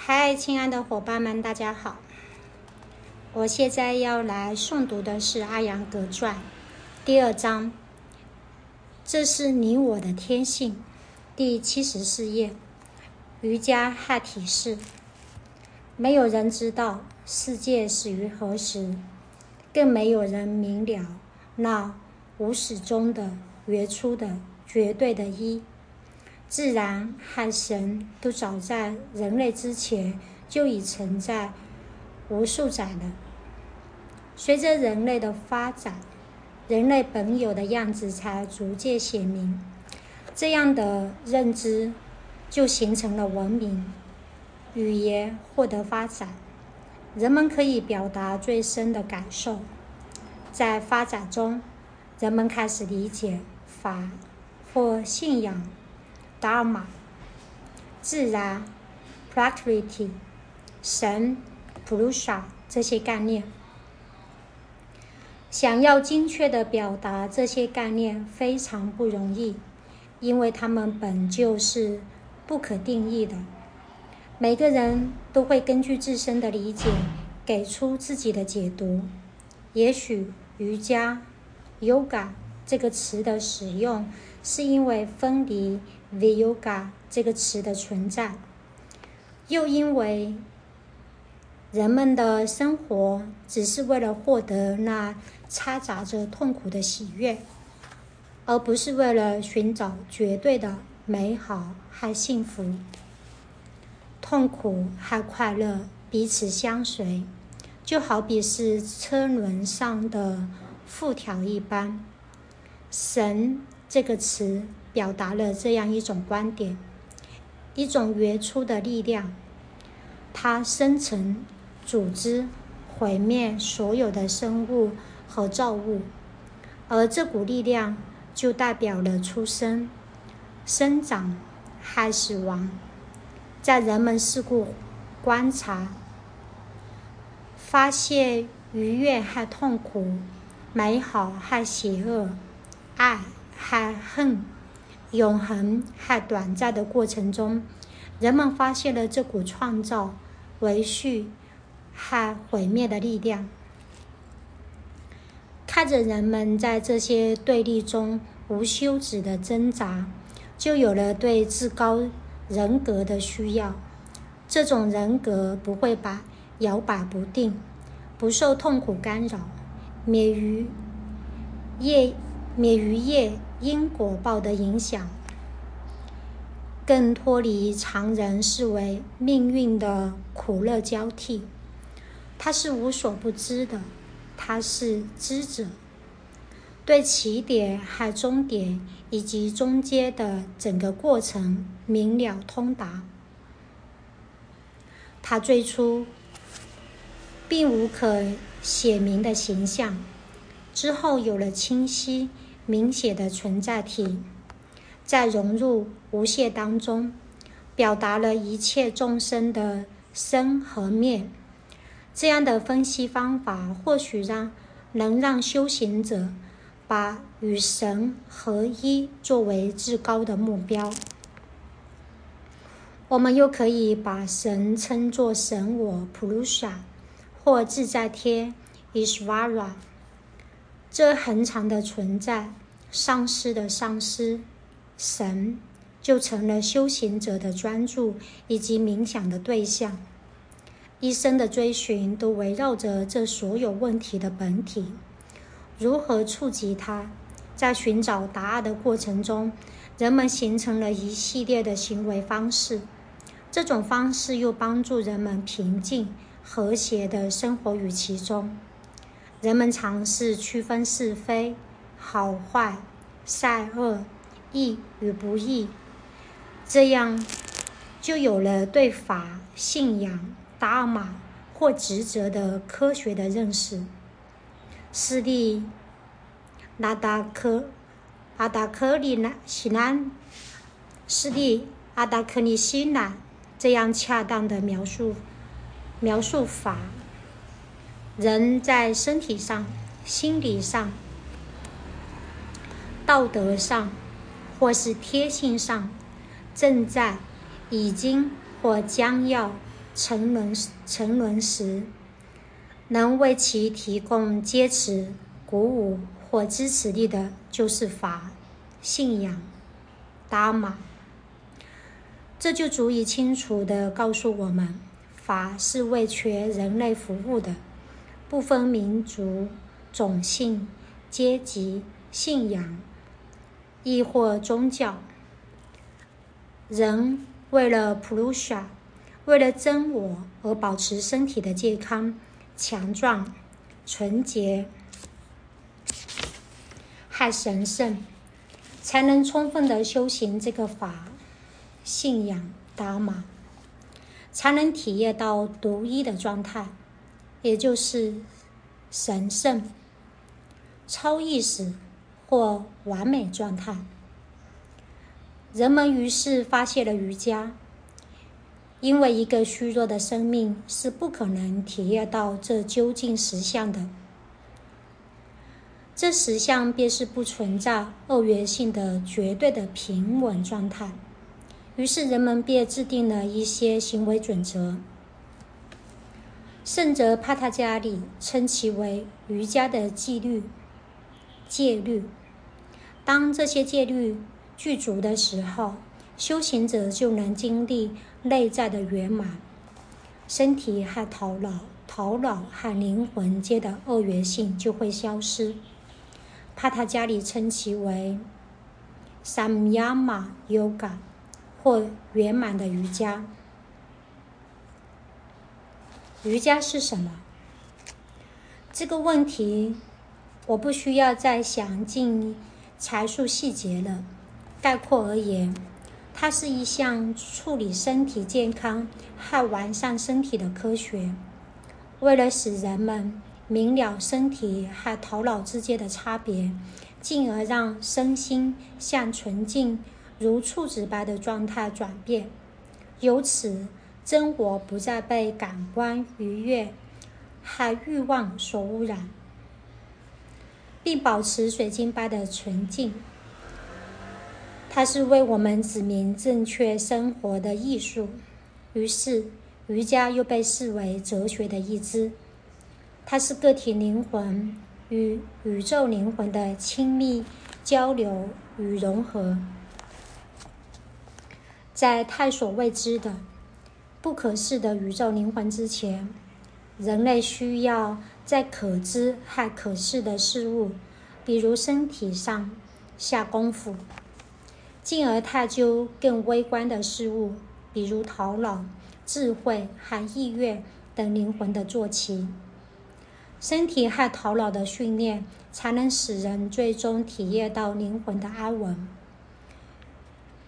嗨，亲爱的伙伴们，大家好！我现在要来诵读的是《阿扬格传》第二章，这是你我的天性，第七十四页，瑜伽汉体式。没有人知道世界始于何时，更没有人明了那无始终的、原初的、绝对的一。自然和神都早在人类之前就已存在无数载了。随着人类的发展，人类本有的样子才逐渐显明。这样的认知就形成了文明，语言获得发展，人们可以表达最深的感受。在发展中，人们开始理解法或信仰。Dharma、自然、Prakriti、神、Purusha 这些概念，想要精确的表达这些概念非常不容易，因为它们本就是不可定义的。每个人都会根据自身的理解给出自己的解读。也许瑜伽 （Yoga） 这个词的使用是因为分离。“Vyoga” 这个词的存在，又因为人们的生活只是为了获得那掺杂着痛苦的喜悦，而不是为了寻找绝对的美好和幸福。痛苦和快乐彼此相随，就好比是车轮上的辐条一般。神这个词。表达了这样一种观点：一种原初的力量，它生成、组织、毁灭所有的生物和造物，而这股力量就代表了出生、生长和死亡。在人们事故观察、发现愉悦和痛苦、美好和邪恶、爱和恨。永恒和短暂的过程中，人们发现了这股创造、维续和毁灭的力量。看着人们在这些对立中无休止的挣扎，就有了对至高人格的需要。这种人格不会把摇摆不定，不受痛苦干扰，免于业，免于业。因果报的影响，更脱离常人视为命运的苦乐交替。他是无所不知的，他是知者，对起点和终点以及中间的整个过程明了通达。他最初并无可写明的形象，之后有了清晰。明显的存在体，在融入无限当中，表达了一切众生的生和灭。这样的分析方法，或许让能让修行者把与神合一作为至高的目标。我们又可以把神称作神我普鲁萨或自在天 （Ishvara）。这恒常的存在，丧失的丧失，神就成了修行者的专注以及冥想的对象。一生的追寻都围绕着这所有问题的本体：如何触及它？在寻找答案的过程中，人们形成了一系列的行为方式。这种方式又帮助人们平静、和谐的生活于其中。人们尝试区分是非、好坏、善恶、义与不义，这样就有了对法、信仰、达尔玛或职责的科学的认识。斯蒂拉达科阿达克里南西南，斯蒂阿达克里西南，这样恰当的描述描述法。人在身体上、心理上、道德上，或是贴性上，正在、已经或将要沉沦沉沦时，能为其提供坚持、鼓舞或支持力的，就是法、信仰、达玛。这就足以清楚地告诉我们，法是为全人类服务的，不分民族、种姓、阶级、信仰，亦或宗教。人为了普鲁夏，为了真我而保持身体的健康、强壮、纯洁，还神圣，才能充分的修行这个法。信仰达玛，才能体验到独一的状态，也就是神圣、超意识或完美状态。人们于是发现了瑜伽，因为一个虚弱的生命是不可能体验到这究竟实相的。这实相便是不存在二元性的绝对的平稳状态。于是人们便制定了一些行为准则。圣哲帕塔加里称其为瑜伽的纪律、戒律。当这些戒律具足的时候，修行者就能经历内在的圆满，身体和头脑、头脑和灵魂间的二元性就会消失。帕塔加里称其为 Samyama Yoga。或圆满的瑜伽。瑜伽是什么？这个问题我不需要再详尽阐述细节了。概括而言，它是一项处理身体健康和完善身体的科学。为了使人们明了身体和头脑之间的差别，进而让身心向纯净。如处子般的状态转变，由此真我不再被感官愉悦和欲望所污染，并保持水晶般的纯净。它是为我们指明正确生活的艺术。于是，瑜伽又被视为哲学的一支。它是个体灵魂与宇宙灵魂的亲密交流与融合。在探索未知的、不可视的宇宙灵魂之前，人类需要在可知和可视的事物，比如身体上下功夫，进而探究更微观的事物，比如头脑、智慧和意愿等灵魂的坐骑。身体和头脑的训练，才能使人最终体验到灵魂的安稳。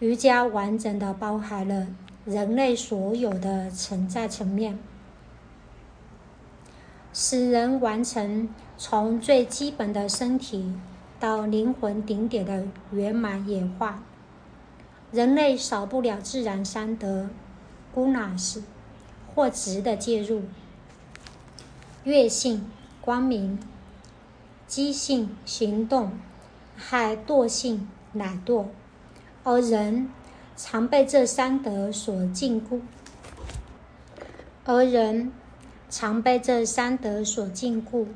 瑜伽完整的包含了人类所有的存在层面，使人完成从最基本的身体到灵魂顶点的圆满演化。人类少不了自然三德 （gunas） 或质的介入：月性、光明、机性、行动，还惰性、懒惰。而人常被这三德所禁锢，而人常被这三德所禁锢，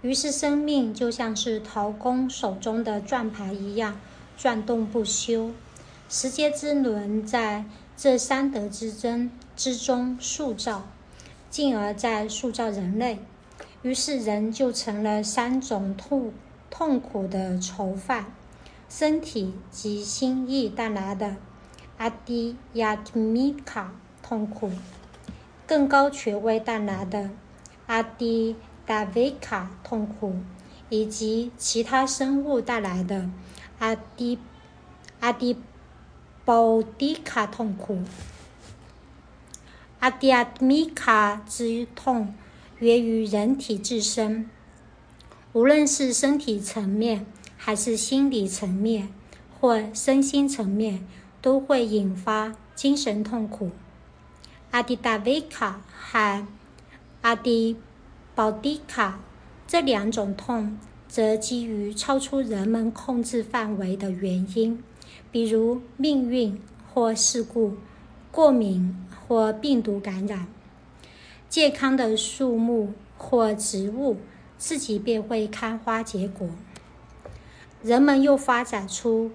于是生命就像是陶工手中的转盘一样转动不休。时间之轮在这三德之争之中塑造，进而在塑造人类。于是人就成了三种痛痛苦的囚犯。身体及心意带来的阿迪亚提米卡痛苦，更高权威带来的阿迪达维卡痛苦，以及其他生物带来的阿迪阿迪保迪卡痛苦。阿迪亚米卡之痛源于人体自身，无论是身体层面。还是心理层面或身心层面，都会引发精神痛苦。阿迪达维卡和阿迪保迪卡这两种痛，则基于超出人们控制范围的原因，比如命运或事故、过敏或病毒感染。健康的树木或植物自己便会开花结果。人们又发展出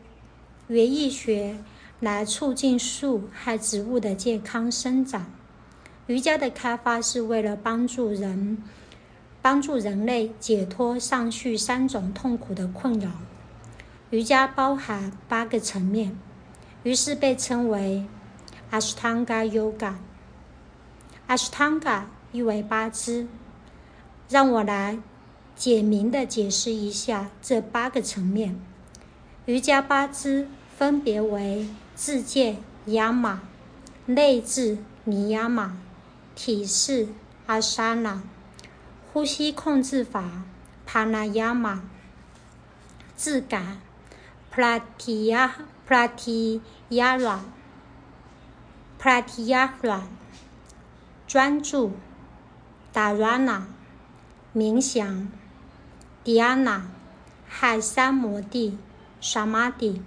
园艺学来促进树和植物的健康生长。瑜伽的开发是为了帮助人，帮助人类解脱上述三种痛苦的困扰。瑜伽包含八个层面，于是被称为 Ashtanga Yoga。Ashtanga 意为八支，让我来简明的解释一下这八个层面。瑜伽八支分别为自见亚马、内治尼亚马。体式阿沙那，呼吸控制法帕那亚玛，自感普拉提亚普拉提亚拉普拉提亚拉，专注达拉那，冥想迪亚那，海三摩地沙玛地。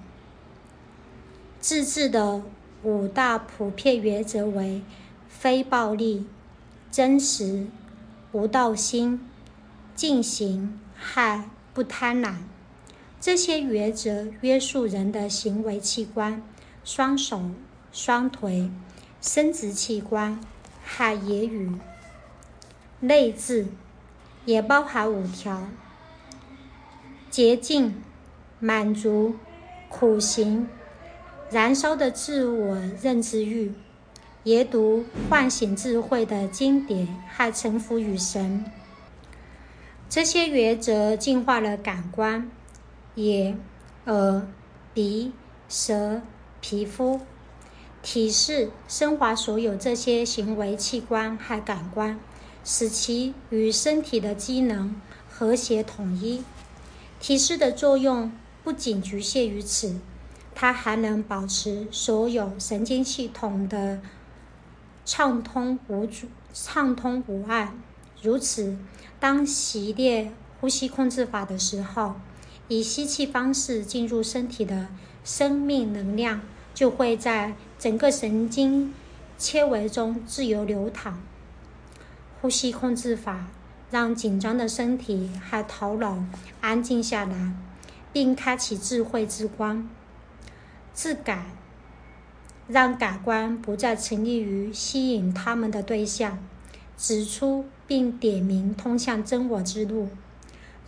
自治的五大普遍原则为。非暴力、真实、无道心、进行、害、不贪婪，这些原则约束人的行为器官、双手、双腿、生殖器官和言语。内治也包含五条：洁净、满足、苦行、燃烧的自我认知欲。研读唤醒智慧的经典，还臣服于神。这些原则净化了感官，眼、耳、鼻、舌、皮肤、体式，升华所有这些行为器官和感官，使其与身体的机能和谐统一。体式的作用不仅局限于此，它还能保持所有神经系统的。畅通无阻，畅通无碍。如此，当习练呼吸控制法的时候，以吸气方式进入身体的生命能量就会在整个神经纤维中自由流淌。呼吸控制法让紧张的身体和头脑安静下来，并开启智慧之光。自感。让感官不再沉溺于吸引他们的对象，指出并点明通向真我之路。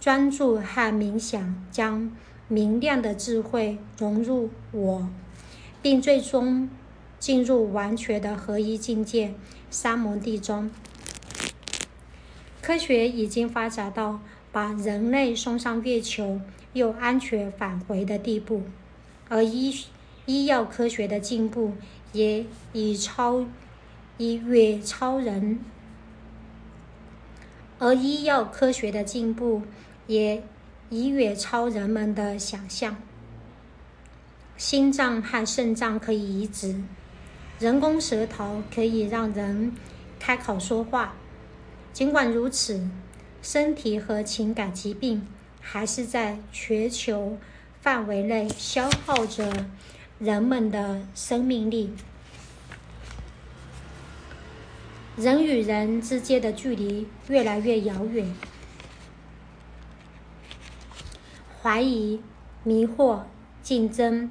专注和冥想将明亮的智慧融入我，并最终进入完全的合一境界——三摩地中。科学已经发展到把人类送上月球又安全返回的地步，而医。医药科学的进步也已超，已远超人，而医药科学的进步也已远超人们的想象。心脏和肾脏可以移植，人工舌头可以让人开口说话。尽管如此，身体和情感疾病还是在全球范围内消耗着。人们的生命力，人与人之间的距离越来越遥远，怀疑、迷惑、竞争、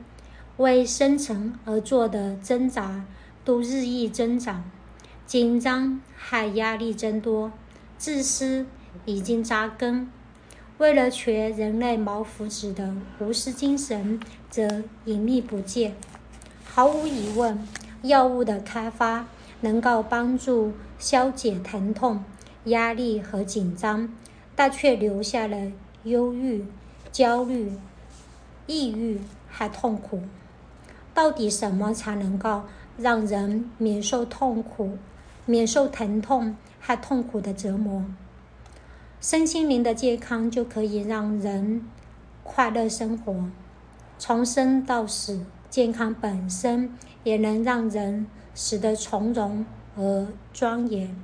为生存而做的挣扎都日益增长，紧张和压力增多，自私已经扎根。为了全人类谋福祉的无私精神则隐秘不见。毫无疑问，药物的开发能够帮助消解疼痛、压力和紧张，但却留下了忧郁、焦虑、抑郁和痛苦。到底什么才能够让人免受痛苦、免受疼痛和痛苦的折磨？身心灵的健康就可以让人快乐生活，从生到死，健康本身也能让人死得从容而庄严。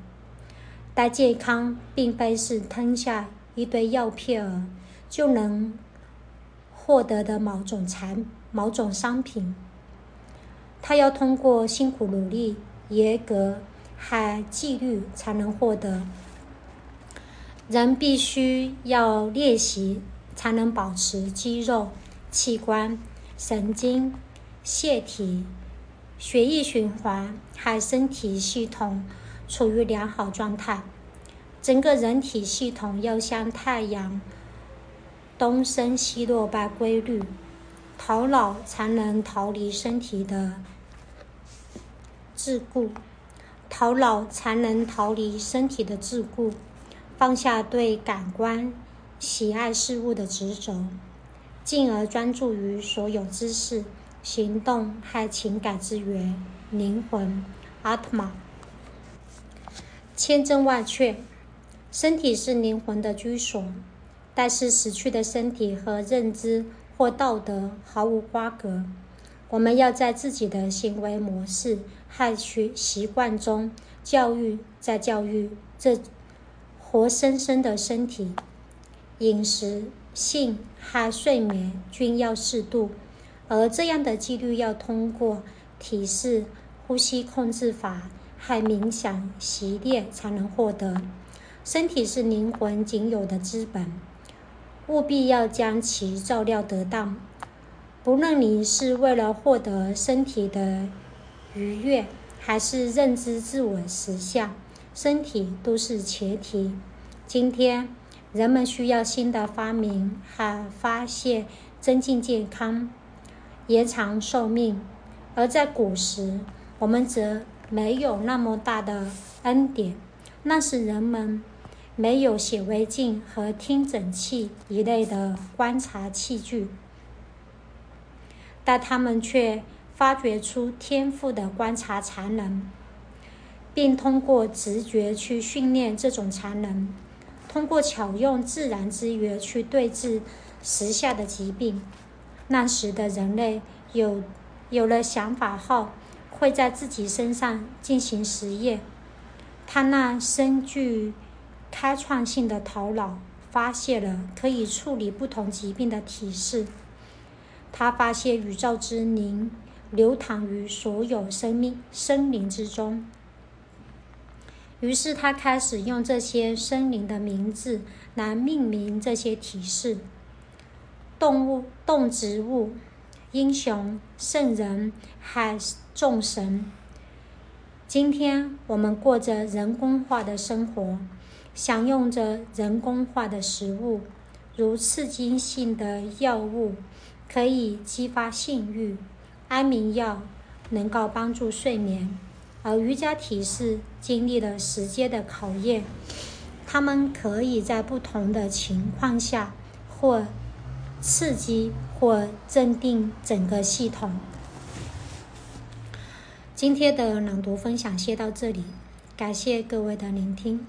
但健康并非是吞下一堆药片儿就能获得的某种产某种商品，它要通过辛苦努力、严格和纪律才能获得。人必须要练习，才能保持肌肉、器官、神经、腺体、血液循环和身体系统处于良好状态。整个人体系统要像太阳东升西落般规律，头脑才能逃离身体的桎梏，头脑才能逃离身体的桎梏。放下对感官喜爱事物的执着，进而专注于所有知识、行动和情感之源——灵魂阿特玛。千真万确，身体是灵魂的居所，但是死去的身体和认知或道德毫无瓜葛。我们要在自己的行为模式和学习惯中教育，在教育这。活生生的身体，饮食、性和睡眠均要适度，而这样的纪律要通过体式、呼吸控制法和冥想习练才能获得。身体是灵魂仅有的资本，务必要将其照料得当。不论你是为了获得身体的愉悦，还是认知自我实相。身体都是前提。今天，人们需要新的发明和发现，增进健康、延长寿命；而在古时，我们则没有那么大的恩典。那时，人们没有显微镜和听诊器一类的观察器具，但他们却发掘出天赋的观察才能。并通过直觉去训练这种才能，通过巧用自然资源去对治时下的疾病。那时的人类有有了想法后，会在自己身上进行实验。他那深具开创性的头脑发现了可以处理不同疾病的体式。他发现宇宙之灵流淌于所有生命生灵之中。于是他开始用这些生灵的名字来命名这些提示：动物、动植物、英雄、圣人海众神。今天我们过着人工化的生活，享用着人工化的食物，如刺激性的药物可以激发性欲，安眠药能够帮助睡眠。而瑜伽体式经历了时间的考验，他们可以在不同的情况下或刺激或镇定整个系统。今天的朗读分享先到这里，感谢各位的聆听。